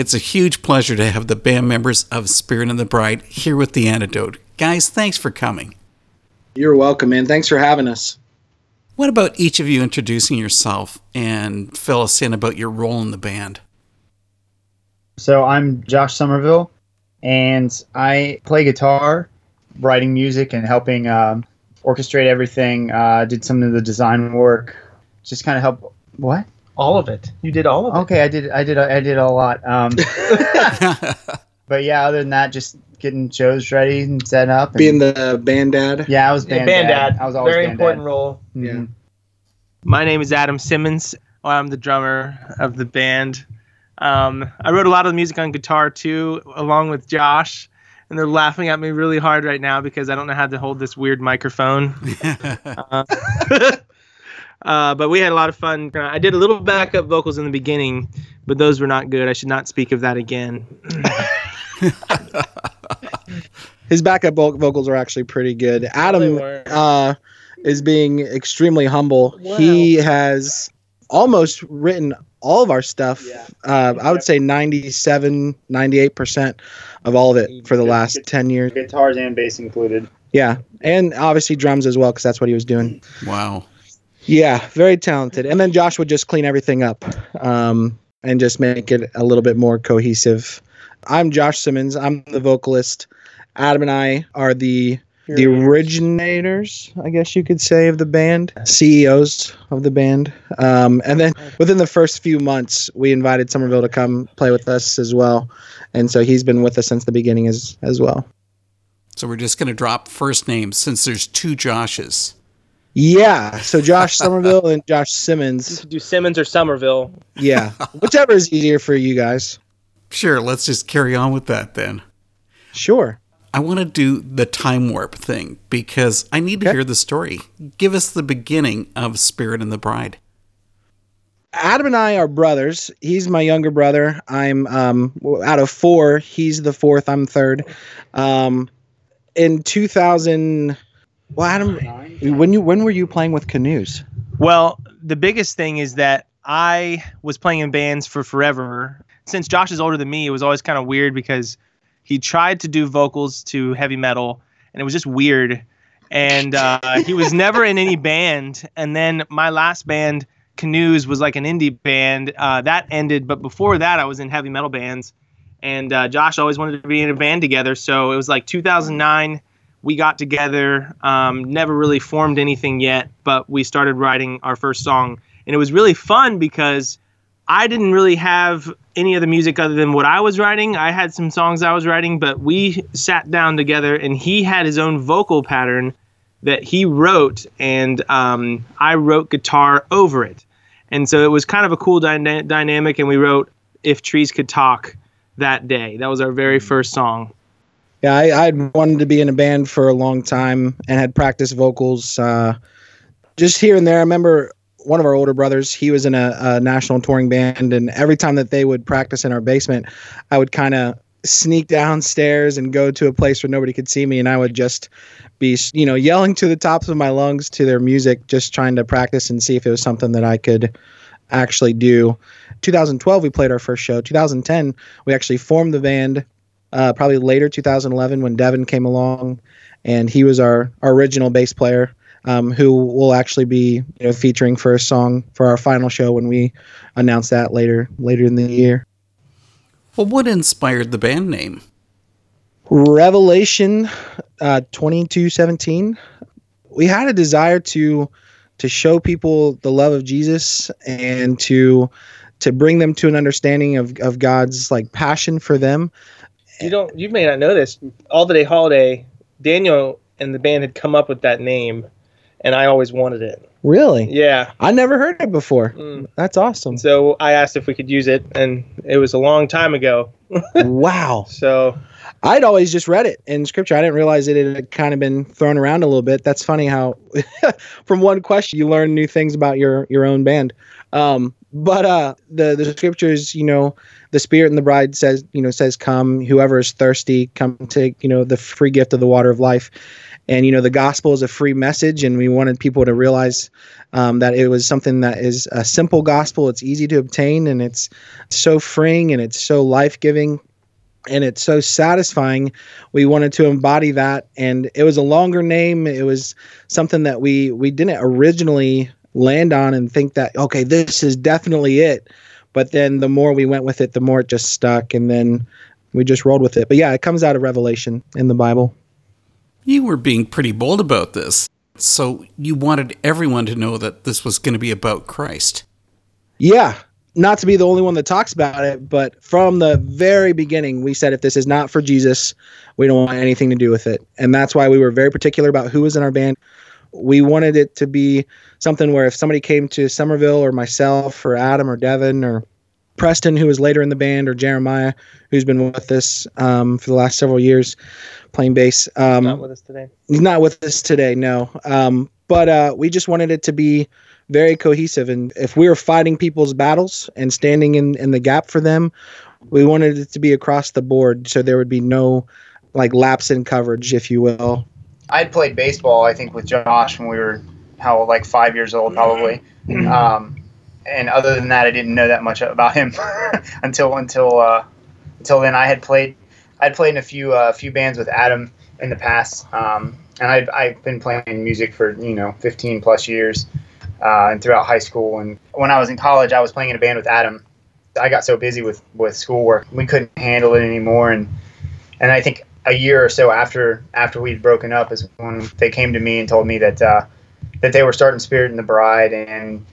It's a huge pleasure to have the band members of Spirit and the Bride here with the antidote. Guys, thanks for coming. You're welcome, man. Thanks for having us. What about each of you introducing yourself and fill us in about your role in the band? So I'm Josh Somerville, and I play guitar, writing music, and helping um, orchestrate everything. Uh, did some of the design work, just kind of help. What? All of it. You did all of it. Okay, I did. I did. I did a lot. Um, but yeah, other than that, just getting shows ready and set up. And, Being the band dad. yeah, I was Yeah, band, band dad. dad. I was always Very band important dad. role. Mhm. My name is Adam Simmons. I'm the drummer of the band. Um, I wrote a lot of the music on guitar too, along with Josh. And they're laughing at me really hard right now because I don't know how to hold this weird microphone. uh, uh, but we had a lot of fun. Uh, I did a little backup vocals in the beginning, but those were not good. I should not speak of that again. His backup vo- vocals are actually pretty good. Adam uh, is being extremely humble. Wow. He has almost written all of our stuff. Yeah. Uh, I would say 97, 98% of all of it for the last 10 years. Guitars and bass included. Yeah. And obviously drums as well, because that's what he was doing. wow. Yeah, very talented. And then Josh would just clean everything up um, and just make it a little bit more cohesive. I'm Josh Simmons. I'm the vocalist. Adam and I are the the originators, I guess you could say, of the band, CEOs of the band. Um, and then within the first few months, we invited Somerville to come play with us as well. And so he's been with us since the beginning as as well. So we're just going to drop first names since there's two Joshes. Yeah. So Josh Somerville and Josh Simmons. Do Simmons or Somerville? Yeah. Whichever is easier for you guys. Sure, let's just carry on with that then. Sure. I want to do the time warp thing because I need to Okay. hear the story. Give us the beginning of Spirit and the Bride. Adam and I are brothers. He's my younger brother. I'm um out of four. He's the fourth. I'm third. Um, in 2000, well, Adam, when you when were you playing with canoes? Well, the biggest thing is that I was playing in bands for forever. Since Josh is older than me, it was always kind of weird because he tried to do vocals to heavy metal, and it was just weird. And uh, he was never in any band. And then my last band, Canoes, was like an indie band. Uh, that ended, but before that, I was in heavy metal bands. And uh, Josh always wanted to be in a band together. So it was like 2009 we got together um, never really formed anything yet but we started writing our first song. And it was really fun because i didn't really have any of the music other than what i was writing. I had some songs i was writing but we sat down together and he had his own vocal pattern that he wrote and um, i wrote guitar over it. And so it was kind of a cool dyna- dynamic and we wrote if trees could talk that day. That was our very first song Yeah, I, I'd wanted to be in a band for a long time and had practiced vocals uh, just here and there. I remember one of our older brothers, he was in a, a national touring band, and every time that they would practice in our basement, I would kind of sneak downstairs and go to a place where nobody could see me, and I would just be, you know, yelling to the tops of my lungs to their music, just trying to practice and see if it was something that I could actually do. 2012, we played our first show. 2010, we actually formed the band uh, probably later 2011 when Devin came along, and he was our, our original bass player, um, who will actually be you know featuring for a song for our final show when we announce that later later in the year. Well, what inspired the band name? Revelation uh, 2217. We had a desire to to show people the love of Jesus and to to bring them to an understanding of, of God's like passion for them. You don't. You may not know this. All the day holiday, Daniel and the band had come up with that name, and I always wanted it. Really? Yeah. I never heard it before. Mm. That's awesome. So I asked if we could use it, and it was a long time ago. wow. So I'd always just read it in scripture. I didn't realize it had kind of been thrown around a little bit. That's funny how from one question you learn new things about your your own band. Um, but uh, the the scriptures, you know, the Spirit and the bride says, you know, says, "Come, whoever is thirsty, come take, you know, the free gift of the water of life." And you know, the gospel is a free message, and we wanted people to realize um, that it was something that is a simple gospel. It's easy to obtain, and it's so freeing, and it's so life giving, and it's so satisfying. We wanted to embody that, and it was a longer name. It was something that we we didn't originally land on and think that okay, this is definitely it. But then the more we went with it, the more it just stuck, and then we just rolled with it. But yeah, it comes out of Revelation in the Bible. You were being pretty bold about this. So you wanted everyone to know that this was going to be about Christ. Yeah, not to be the only one that talks about it, but from the very beginning, we said if this is not for Jesus, we don't want anything to do with it. And that's why we were very particular about who was in our band. We wanted it to be something where if somebody came to Somerville or myself or Adam or Devin or Preston, who was later in the band, or Jeremiah, who's been with us um, for the last several years playing bass. Um, Not with us today. He's not with us today, no. Um, but uh, we just wanted it to be very cohesive. And if we were fighting people's battles and standing in, in the gap for them, we wanted it to be across the board so there would be no like lapse in coverage, if you will. I'd played baseball, I think, with Josh when we were how like five years old, probably. Um, and other than that, I didn't know that much about him until until uh, until then. I had played I'd played in a few uh, few bands with Adam in the past, um, and I've I've been playing music for you know 15 plus years, uh, and throughout high school. And when I was in college, I was playing in a band with Adam. I got so busy with with schoolwork, we couldn't handle it anymore, and and I think a year or so after after we'd broken up is when they came to me and told me that uh, that they were starting Spirit and the Bride and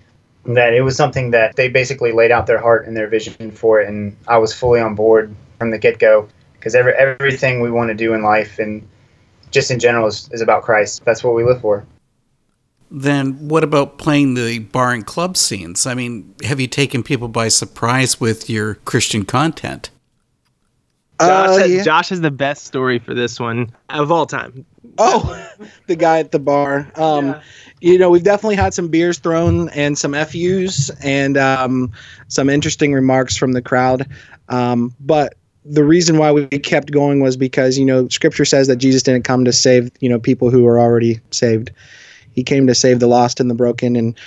that it was something that they basically laid out their heart and their vision for it, and I was fully on board from the get go because every everything we want to do in life and just in general is, is about Christ. That's what we live for. Then what about playing the bar and club scenes? I mean, have you taken people by surprise with your Christian content? Josh, Uh, has, yeah. Josh has the best story for this one of all time. Oh, the guy at the bar. Um, Yeah. You know, we've definitely had some beers thrown and some FUs and um, some interesting remarks from the crowd. Um, but the reason why we kept going was because, you know, scripture says that Jesus didn't come to save, you know, people who are already saved. He came to save the lost and the broken. And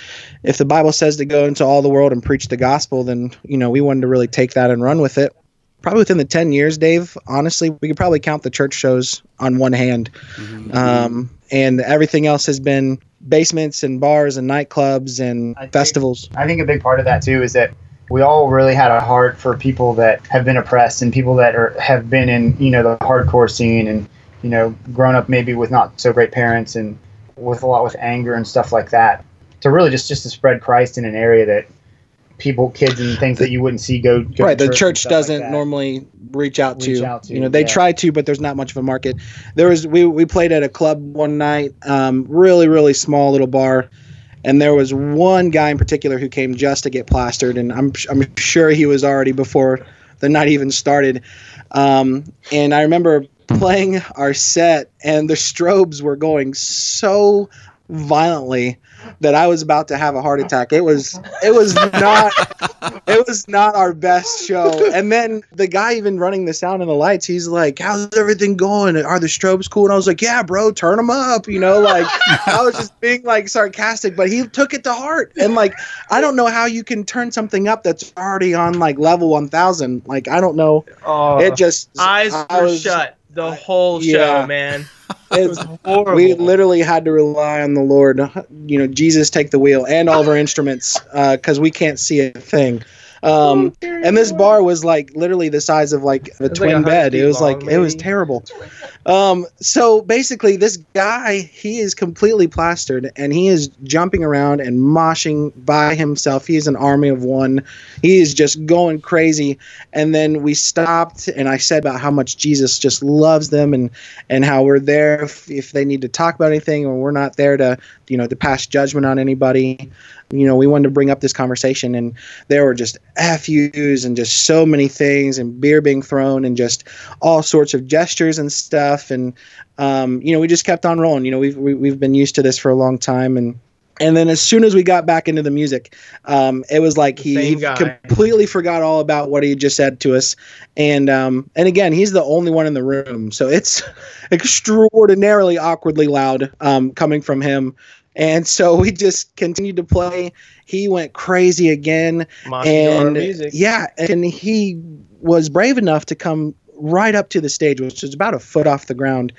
if the Bible says to go into all the world and preach the gospel, then, you know, we wanted to really take that and run with it. Probably within the 10 years, Dave, honestly, we could probably count the church shows on one hand. Um, and everything else has been basements and bars and nightclubs and I think- festivals. I think a big part of that too is that we all really had a heart for people that have been oppressed and people that are have been in you know the hardcore scene and you know grown up maybe with not so great parents and with a lot with anger and stuff like that. To really just just to spread Christ in an area that people, kids, and things that you wouldn't see go. go right, the church doesn't that. normally reach out to. Reach out to, you know, they yeah. try to, but there's not much of a market. There was we we played at a club one night, um, really really small little bar, and there was one guy in particular who came just to get plastered, and I'm I'm sure he was already before the night even started. Um, and I remember playing our set, and the strobes were going so violently that I was about to have a heart attack. It was it was not it was not our best show. And then the guy even running the sound and the lights, he's like, "How's everything going? Are the strobes cool?" And I was like, "Yeah, bro, turn them up." You know, like I was just being like sarcastic, but he took it to heart. And like I don't know how you can turn something up that's already on like level 1000. Like I don't know. Oh, It just eyes I were was- shut the whole Yeah. show, man. It was It's, horrible. we literally had to rely on the Lord. You know, Jesus take the wheel and all of our instruments uh, because we can't see a thing. Um, and this bar was like literally the size of like a was like twin bed. It was long, like it was terrible. Um, so basically, this guy he is completely plastered and he is jumping around and moshing by himself. He is an army of one. He is just going crazy. And then we stopped and I said about how much Jesus just loves them and and how we're there if, if they need to talk about anything or we're not there to you know to pass judgment on anybody you know we wanted to bring up this conversation and there were just fus and just so many things and beer being thrown and just all sorts of gestures and stuff. And um, you know we just kept on rolling. You know we've we, we've been used to this for a long time. And And then as soon as we got back into the music, um, it was like he, he completely forgot all about what he just said to us. And um, and again, he's the only one in the room, so it's extraordinarily awkwardly loud um, coming from him. And so we just continued to play. He went crazy again, and music. yeah, and he was brave enough to come right up to the stage, which was about a foot off the ground.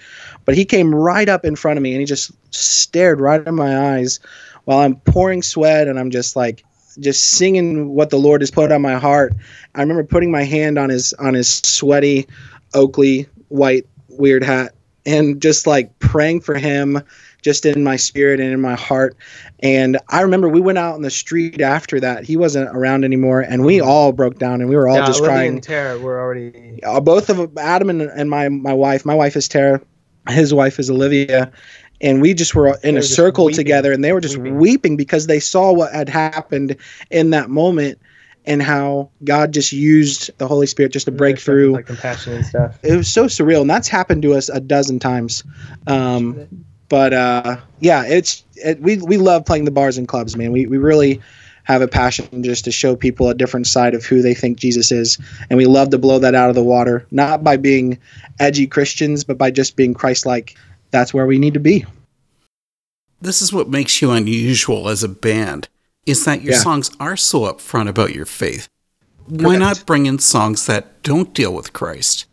But he came right up in front of me and he just stared right in my eyes while I'm pouring sweat and I'm just like just singing what the Lord has put on my heart. I remember putting my hand on his on his sweaty Oakley white weird hat and just like praying for him just in my spirit and in my heart. And I remember we went out in the street after that. He wasn't around anymore and we all broke down and we were all yeah, just Olivia crying and Tara were already. uh, both of Adam and, and my my wife. My wife is Tara, his wife is Olivia, and we just were in a circle weeping, together, and they were just weeping. weeping. because they saw what had happened in that moment and how God just used the Holy Spirit just to break through. like compassion and stuff. it was so surreal, and that's happened to us a dozen times. Um, but uh, yeah, it's it, we we love playing the bars and clubs, man. We we really have a passion just to show people a different side of who they think Jesus is, and we love to blow that out of the water, not by being edgy Christians, but by just being Christ-like. That's where we need to be. This is what makes you unusual as a band, is that your Yeah. songs are so upfront about your faith. Why not bring in songs that don't deal with Christ?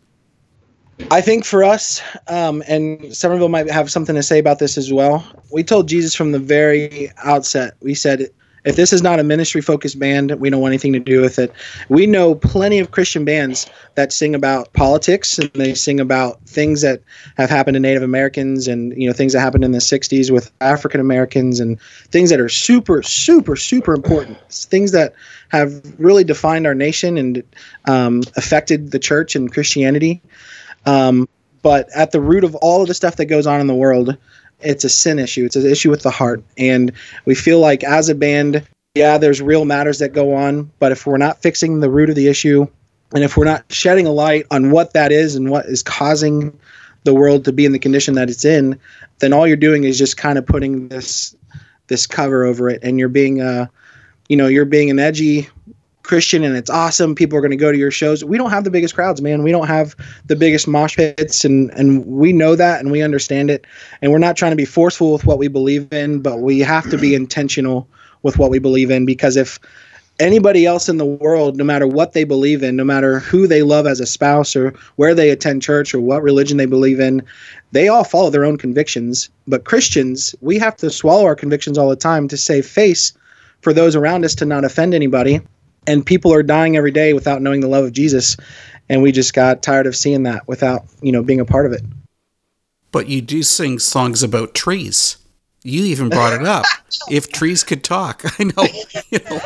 I think for us, um, and Somerville might have something to say about this as well. We told Jesus from the very outset. We said, if this is not a ministry focused band, we don't want anything to do with it. We know plenty of Christian bands that sing about politics and they sing about things that have happened to Native Americans and you know things that happened in the '60s with African Americans and things that are super, super, super important. Things that have really defined our nation and um, affected the church and Christianity. Um, but at the root of all of the stuff that goes on in the world, it's a sin issue. It's an issue with the heart. And we feel like as a band, yeah, there's real matters that go on, but if we're not fixing the root of the issue, and if we're not shedding a light on what that is and what is causing the world to be in the condition that it's in, then all you're doing is just kind of putting this this cover over it, and you're being uh, you know, you're being an edgy Christian and it's awesome. People are going to go to your shows. We don't have the biggest crowds, man. We don't have the biggest mosh pits, and and we know that and we understand it. And we're not trying to be forceful with what we believe in, but we have to be intentional with what we believe in because if anybody else in the world, no matter what they believe in, no matter who they love as a spouse or where they attend church or what religion they believe in, they all follow their own convictions. But Christians, we have to swallow our convictions all the time to save face for those around us to not offend anybody and people are dying every day without knowing the love of Jesus and we just got tired of seeing that without you know being a part of it But you do sing songs about trees. You even brought it up. if trees could talk, I know. You know.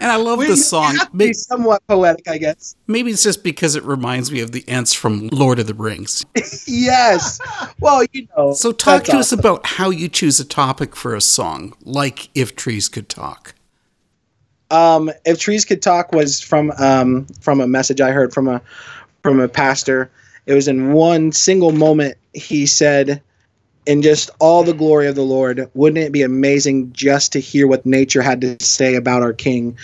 And I love the song. be May- somewhat poetic i guess Maybe it's just because it reminds me of the Ents from Lord of the Rings. yes well you know So talk to us about how you choose a topic for a song, like If Trees Could Talk. Um if trees could talk was from um from a message i heard from a from a pastor it was in one single moment he said in just all the glory of the lord wouldn't it be amazing just to hear what nature had to say about our king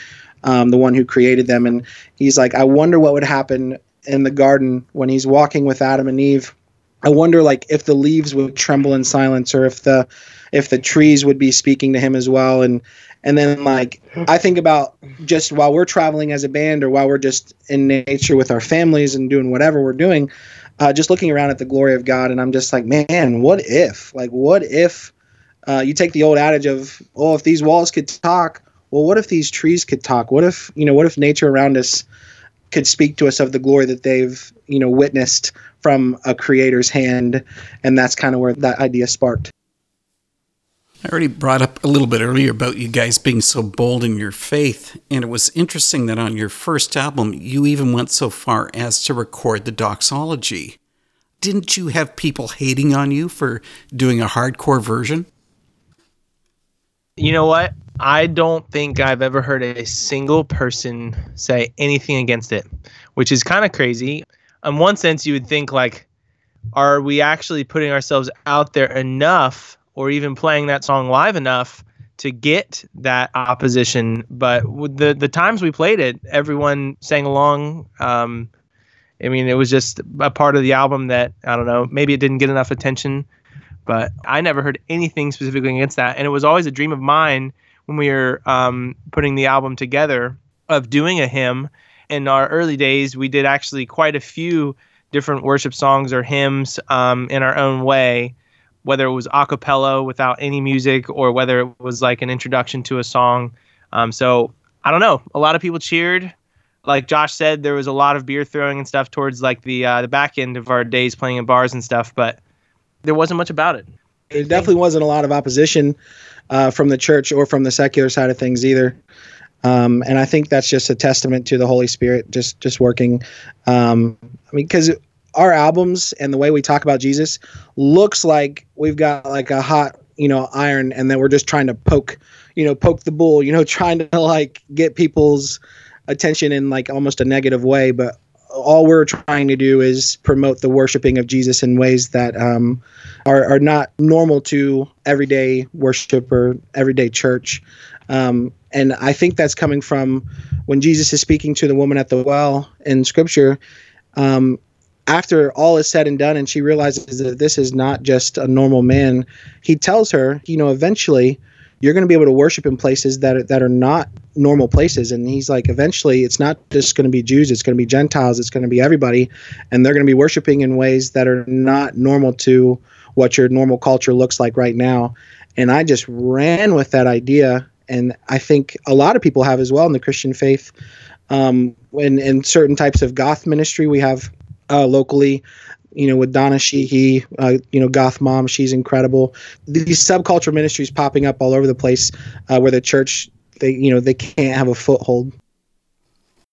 um, the one who created them? And he's like i wonder what would happen in the garden when he's walking with adam and eve. I wonder like if the leaves would tremble in silence or if the if the trees would be speaking to him as well. And and then like i think about just while we're traveling as a band or while we're just in nature with our families and doing whatever we're doing uh, just looking around at the glory of god. And i'm just like man what if like what if uh, you take the old adage of oh if these walls could talk well what if these trees could talk? What if you know what if nature around us could speak to us of the glory that they've you know witnessed from a creator's hand? And that's kind of where that idea sparked I already brought up a little bit earlier about you guys being so bold in your faith, and it was interesting that on your first album, you even went so far as to record the doxology. Didn't you have people hating on you for doing a hardcore version? You know what? I don't think I've ever heard a single person say anything against it, which is kind of crazy. In one sense, you would think like, are we actually putting ourselves out there enough, or even playing that song live enough, to get that opposition. But the the times we played it, everyone sang along. Um, I mean, it was just a part of the album that I don't know. Maybe it didn't get enough attention, but I never heard anything specifically against that. And it was always a dream of mine when we were um, putting the album together of doing a hymn. In our early days, we did actually quite a few different worship songs or hymns um, in our own way, whether it was a cappella without any music or whether it was like an introduction to a song. Um, so I don't know. A lot of people cheered. Like Josh said, there was a lot of beer throwing and stuff towards like the uh, the back end of our days playing in bars and stuff, but there wasn't much about it. There definitely wasn't a lot of opposition uh, from the church or from the secular side of things either. Um, and I think that's just a testament to the Holy Spirit just just working. Um, I mean, because our albums and the way we talk about Jesus looks like we've got like a hot you know iron, and then we're just trying to poke you know poke the bull, you know, trying to like get people's attention in like almost a negative way, but all we're trying to do is promote the worshiping of Jesus in ways that um, are, are not normal to everyday worship or everyday church. Um, and I think that's coming from when Jesus is speaking to the woman at the well in Scripture. Um, after all is said and done, and she realizes that this is not just a normal man, he tells her, you know, eventually you're going to be able to worship in places that are, that are not normal places. And he's like, eventually, it's not just going to be Jews; it's going to be Gentiles, it's going to be everybody, and they're going to be worshiping in ways that are not normal to what your normal culture looks like right now. And I just ran with that idea, and I think a lot of people have as well in the Christian faith. Um, in, in certain types of goth ministry, we have uh, locally you know, with Donna Sheehy, uh, you know, Goth Mom, she's incredible. These subculture ministries popping up all over the place, uh, where the church, they, you know, they can't have a foothold.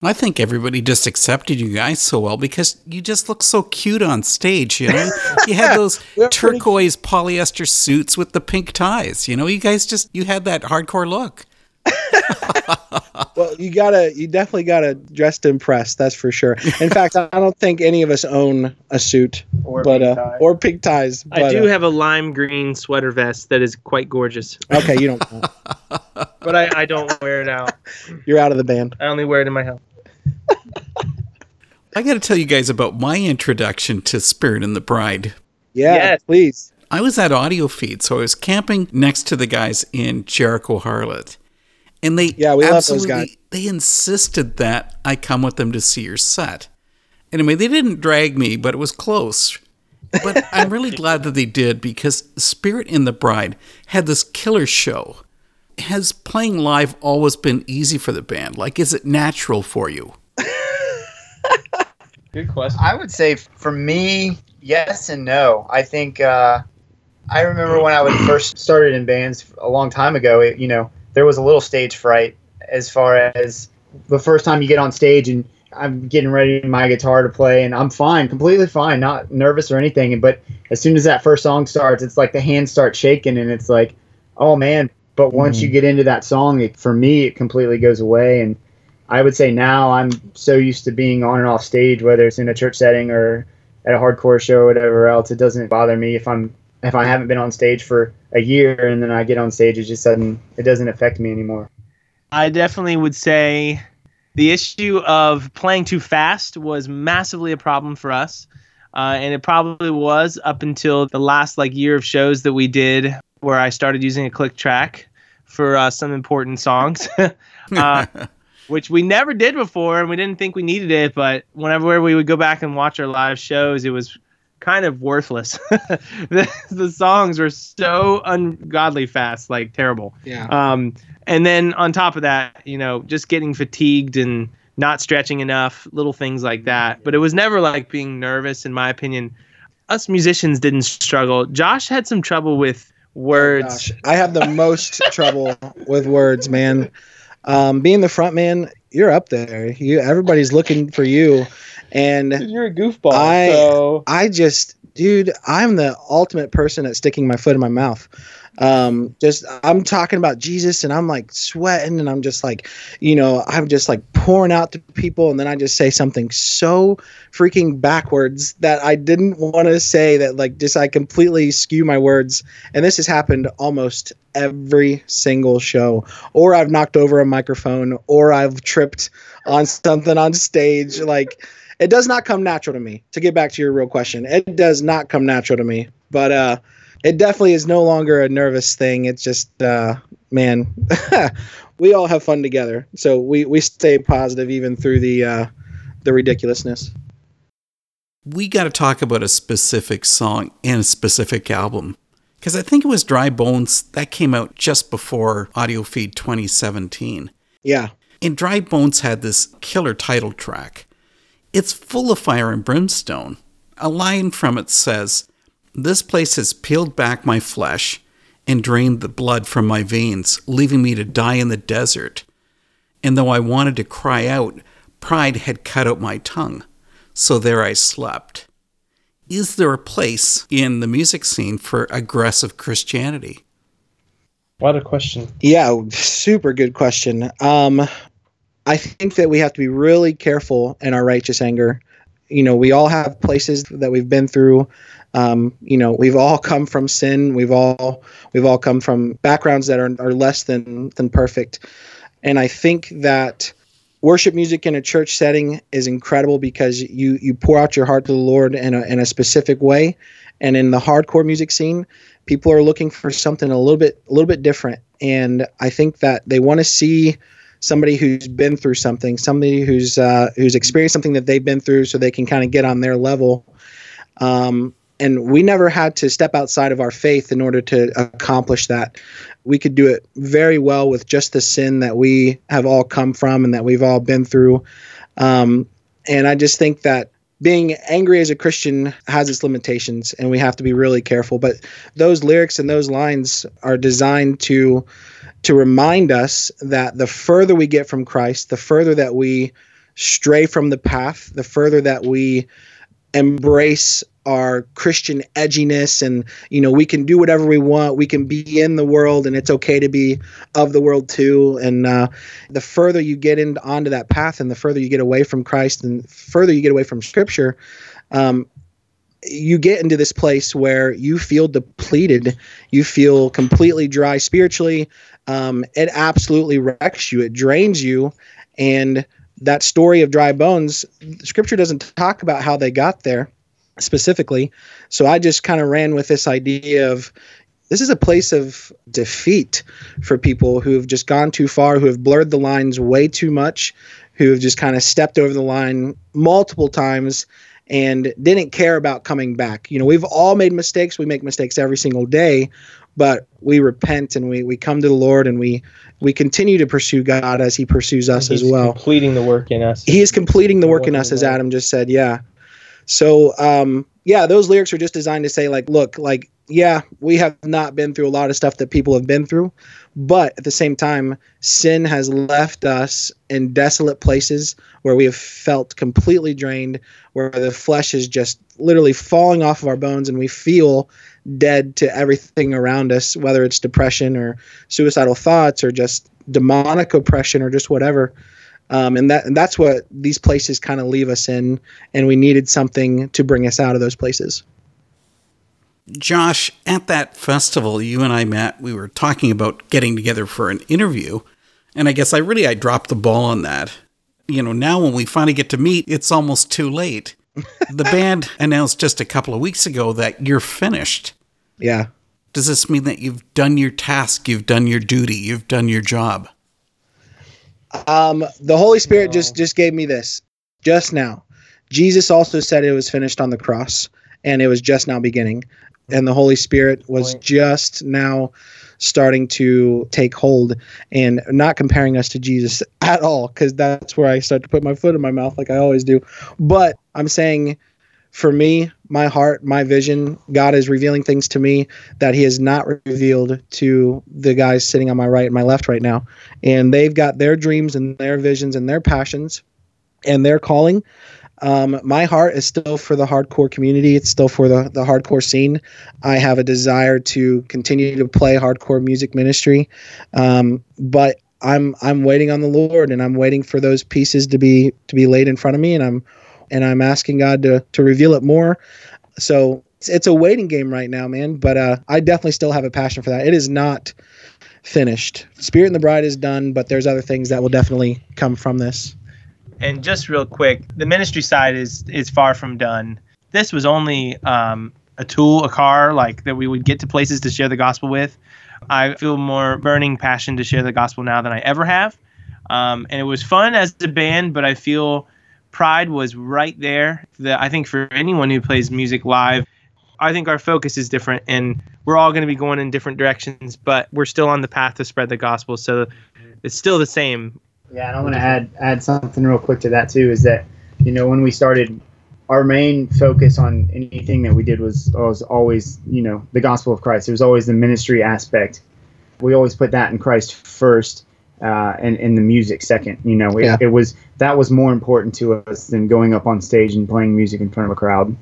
I think everybody just accepted you guys so well because you just look so cute on stage. You know, you had those turquoise polyester suits with the pink ties. You know, you guys just you had that hardcore look. well, you gotta, you definitely gotta dress to impress. That's for sure. In fact, I don't think any of us own a suit, Or but pink uh, or pink ties. But, I do uh, have a lime green sweater vest that is quite gorgeous, okay, you don't. but I, I don't wear it out. You're out of the band. I only wear it in my house. I got to tell you guys about my introduction to Spirit and the Bride. Yeah, Yes. please. I was at AudioFeed, so I was camping next to the guys in Jericho Harlot. And they Yeah, we love those absolutely guys. they insisted that I come with them to see your set. Anyway, they didn't drag me, but it was close. But I'm really glad that they did because Spirit and the Bride had this killer show. Has playing live always been easy for the band? Like, is it natural for you? Good question. I would say for me, yes and no. I think uh, I remember when I was first started in bands a long time ago. It, you know, there was a little stage fright as far as the first time you get on stage and I'm getting ready my guitar to play and I'm fine, completely fine, not nervous or anything. But as soon as that first song starts, it's like the hands start shaking and it's like, oh man. But once you mm. get into that song, it, for me, it completely goes away and I would say now I'm so used to being on and off stage, whether it's in a church setting or at a hardcore show or whatever else. It doesn't bother me if I'm if I haven't been on stage for a year and then I get on stage. It just sudden it doesn't affect me anymore. I definitely would say the issue of playing too fast was massively a problem for us. Uh, and it probably was up until the last like year of shows that we did where I started using a click track for uh, some important songs, uh, which we never did before and we didn't think we needed it. But whenever we would go back and watch our live shows, it was kind of worthless. the, the songs were so ungodly fast, like terrible. Yeah. Um, and then on top of that, you know, just getting fatigued and not stretching enough, little things like that. But it was never like being nervous, in my opinion. Us musicians didn't struggle. Josh had some trouble with words. Gosh, I have the most trouble with words, man. Um, being the front man, you're up there. You everybody's looking for you, and You're a goofball. I- so I just dude, I'm the ultimate person at sticking my foot in my mouth. Um, just I'm talking about Jesus and I'm like sweating and I'm just like, you know, I'm just like pouring out to people and then I just say something so freaking backwards that I didn't want to say that like just I completely skew my words. And this has happened almost every single show. Or I've knocked over a microphone or I've tripped on something on stage. Like it does not come natural to me. To get back to your real question, it does not come natural to me. But uh it definitely is no longer a nervous thing. It's just, uh, man, we all have fun together. So we, we stay positive even through the uh, the ridiculousness. We got to talk about a specific song and a specific album because I think it was Dry Bones that came out just before AudioFeed 2017. Yeah. And Dry Bones had this killer title track. It's full of fire and brimstone. A line from it says, this place has peeled back my flesh and drained the blood from my veins, leaving me to die in the desert. And though I wanted to cry out, pride had cut out my tongue. So there I slept. Is there a place in the music scene for aggressive Christianity? What a question. Yeah, super good question. Um, I think that we have to be really careful in our righteous anger. You know, we all have places that we've been through um, you know, we've all come from sin. We've all we've all come from backgrounds that are, are less than than perfect. And I think that worship music in a church setting is incredible because you you pour out your heart to the Lord in a in a specific way. And in the hardcore music scene, people are looking for something a little bit a little bit different. And I think that they want to see somebody who's been through something, somebody who's uh, who's experienced something that they've been through, so they can kind of get on their level. Um, and we never had to step outside of our faith in order to accomplish that. We could do it very well with just the sin that we have all come from and that we've all been through. Um, and I just think that being angry as a Christian has its limitations, and we have to be really careful. But those lyrics and those lines are designed to to remind us that the further we get from Christ, the further that we stray from the path, the further that we embrace our Christian edginess and you know we can do whatever we want. We can be in the world and it's okay to be of the world too. And uh, the further you get into onto that path and the further you get away from Christ and further you get away from scripture um, you get into this place where you feel depleted. You feel completely dry spiritually. Um, it absolutely wrecks you. It drains you. And that story of dry bones scripture doesn't talk about how they got there specifically. So I just kind of ran with this idea of this is a place of defeat for people who have just gone too far, who have blurred the lines way too much, who have just kind of stepped over the line multiple times and didn't care about coming back. You know, we've all made mistakes. We make mistakes every single day, but we repent and we, we come to the Lord and we we continue to pursue God as He pursues us as well. Completing the work in us. He is completing the work in us, as Adam just said. Yeah. So um, yeah, those lyrics are just designed to say like, look, like yeah, we have not been through a lot of stuff that people have been through, but at the same time, sin has left us in desolate places where we have felt completely drained, where the flesh is just literally falling off of our bones and we feel dead to everything around us, whether it's depression or suicidal thoughts or just demonic oppression or just whatever. Um, and that and that's what these places kind of leave us in, and we needed something to bring us out of those places. Josh, at that festival you and I met, we were talking about getting together for an interview, and I guess I really I dropped the ball on that. You know, now when we finally get to meet, it's almost too late. the band announced just a couple of weeks ago that you're finished. Yeah. Does this mean that you've done your task, you've done your duty, you've done your job? Um, the Holy Spirit just just gave me this just now. Jesus also said it was finished on the cross, and it was just now beginning. And the Holy Spirit was just now starting to take hold and not comparing us to Jesus at all, because that's where I start to put my foot in my mouth like I always do. But I'm saying for me, my heart, my vision, God is revealing things to me that He has not revealed to the guys sitting on my right and my left right now. And they've got their dreams and their visions and their passions and their calling. Um, my heart is still for the hardcore community. It's still for the, the hardcore scene. I have a desire to continue to play hardcore music ministry, um, but I'm I'm waiting on the Lord, and I'm waiting for those pieces to be to be laid in front of me, and I'm and I'm asking God to to reveal it more. So it's, it's a waiting game right now, man. But uh, I definitely still have a passion for that. It is not finished. Spirit and the Bride is done, but there's other things that will definitely come from this. And just real quick, the ministry side is is far from done. This was only um, a tool, a car, like that we would get to places to share the gospel with. I feel more burning passion to share the gospel now than I ever have. Um, and it was fun as a band, but I feel pride was right there. The, I think for anyone who plays music live, I think our focus is different, and we're all going to be going in different directions, but we're still on the path to spread the gospel. So it's still the same. Yeah, and I want to add add something real quick to that too. Is that you know when we started, our main focus on anything that we did was was always you know the gospel of Christ. It was always the ministry aspect. We always put that in Christ first, uh, and in the music second. You know, it, Yeah. it was that was more important to us than going up on stage and playing music in front of a crowd.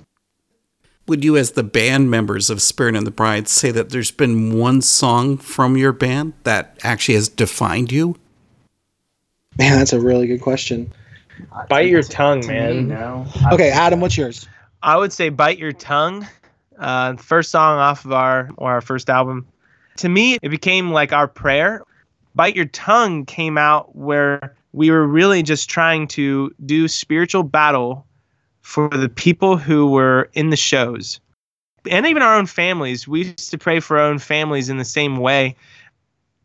Would you, as the band members of Spirit and the Bride, say that there's been one song from your band that actually has defined you? Man, that's a really good question. Bite your tongue, to me, man. no. Okay, Adam, what's yours? I would say "Bite Your Tongue," uh, first song off of our or our first album. To me, it became like our prayer. "Bite Your Tongue" came out where we were really just trying to do spiritual battle for the people who were in the shows, and even our own families. We used to pray for our own families in the same way,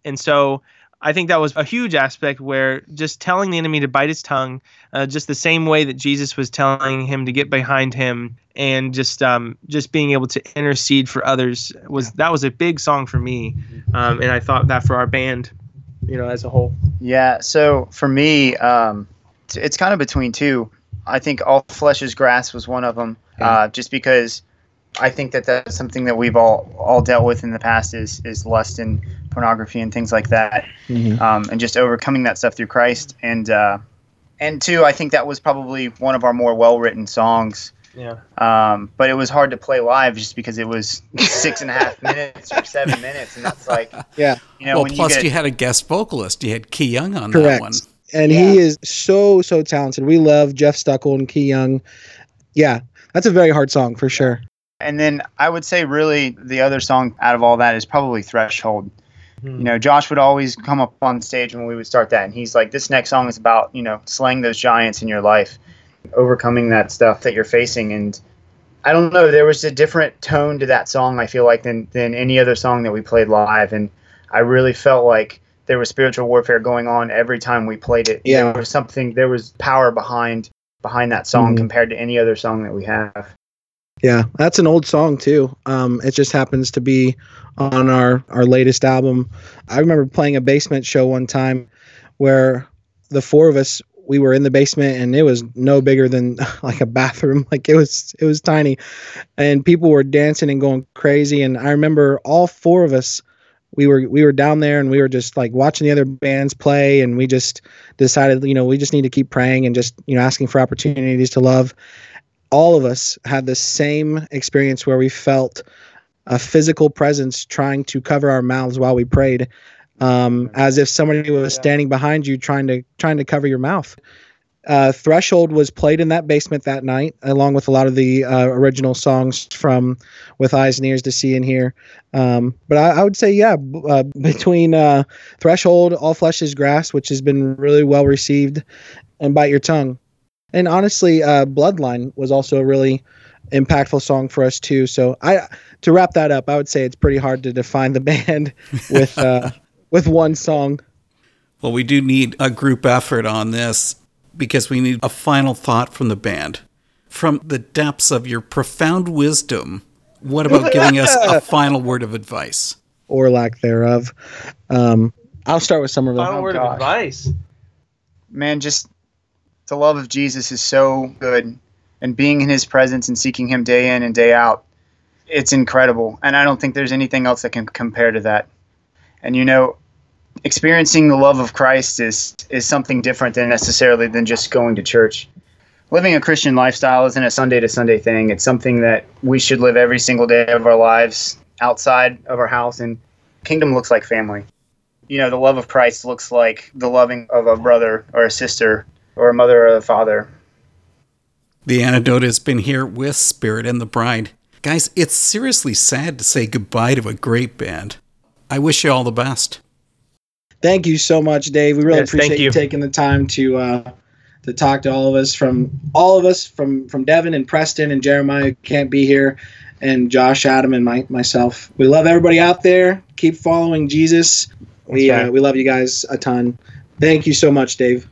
and so. I think that was a huge aspect where just telling the enemy to bite his tongue, uh, just the same way that Jesus was telling him to get behind him, and just um, just being able to intercede for others was that was a big song for me, um, and I thought that for our band, you know, as a whole. Yeah. So for me, um, it's kind of between two. I think all flesh is grass was one of them, uh, just because I think that that's something that we've all all dealt with in the past is is lust and pornography and things like that, um, and just overcoming that stuff through Christ. And uh, and two, I think that was probably one of our more well written songs. Yeah. Um, but it was hard to play live just because it was six and a half minutes or seven minutes, and that's like, Yeah. you know, well, when plus you you, had a guest vocalist. You had Key Young on that one. And Yeah. he is so, so talented. We love Jeff Stuckel and Key Young. Yeah, that's a very hard song for sure. And then I would say, really, the other song out of all that is probably Threshold. You know, Josh would always come up on stage when we would start that, and he's like, "This next song is about you know slaying those giants in your life, overcoming that stuff that you're facing." And I don't know, there was a different tone to that song. I feel like than than any other song that we played live, and I really felt like there was spiritual warfare going on every time we played it. Yeah. there was something, there was power behind behind that song Mhm. compared to any other song that we have. Yeah, that's an old song too. Um, it just happens to be on our our latest album. I remember playing a basement show one time where the four of us we were in the basement and it was no bigger than like a bathroom. Like it was it was tiny, and people were dancing and going crazy. And I remember all four of us. We were we were down there and we were just like watching the other bands play and we just decided you know we just need to keep praying and just you know asking for opportunities to love all of us had the same experience where we felt a physical presence trying to cover our mouths while we prayed um, as if somebody was standing behind you trying to trying to cover your mouth. Uh, threshold was played in that basement that night along with a lot of the uh, original songs from with eyes and ears to see and hear. Um, but I, I would say yeah b- uh, between uh, threshold all flesh is grass which has been really well received and bite your tongue. And honestly, uh, Bloodline was also a really impactful song for us too. So I, to wrap that up, I would say it's pretty hard to define the band with uh, with one song. Well, we do need a group effort on this because we need a final thought from the band. From the depths of your profound wisdom, what about giving us a final word of advice? or lack thereof. Um, I'll start with Somerville. Final Oh, word gosh. of advice. man, just the love of Jesus is so good, and being in His presence and seeking Him day in and day out, it's incredible. And I don't think there's anything else that can compare to that. And you know, experiencing the love of Christ is is something different than necessarily than just going to church. living a Christian lifestyle isn't a Sunday to Sunday thing. It's something that we should live every single day of our lives outside of our house. And kingdom looks like family. You know, the love of Christ looks like the loving of a brother or a sister or a mother or a father. The antidote has been here with Spirit and the Bride. Guys, it's seriously sad to say goodbye to a great band. I wish you all the best. Thank you so much, Dave. We really Yes, thank appreciate you. you. taking the time to uh, to talk to all of us from all of us from from Devin and Preston and Jeremiah can't be here, and Josh, Adam, and my, myself. We love everybody out there. Keep following Jesus. We right. uh, we love you guys a ton. Thank you so much, Dave.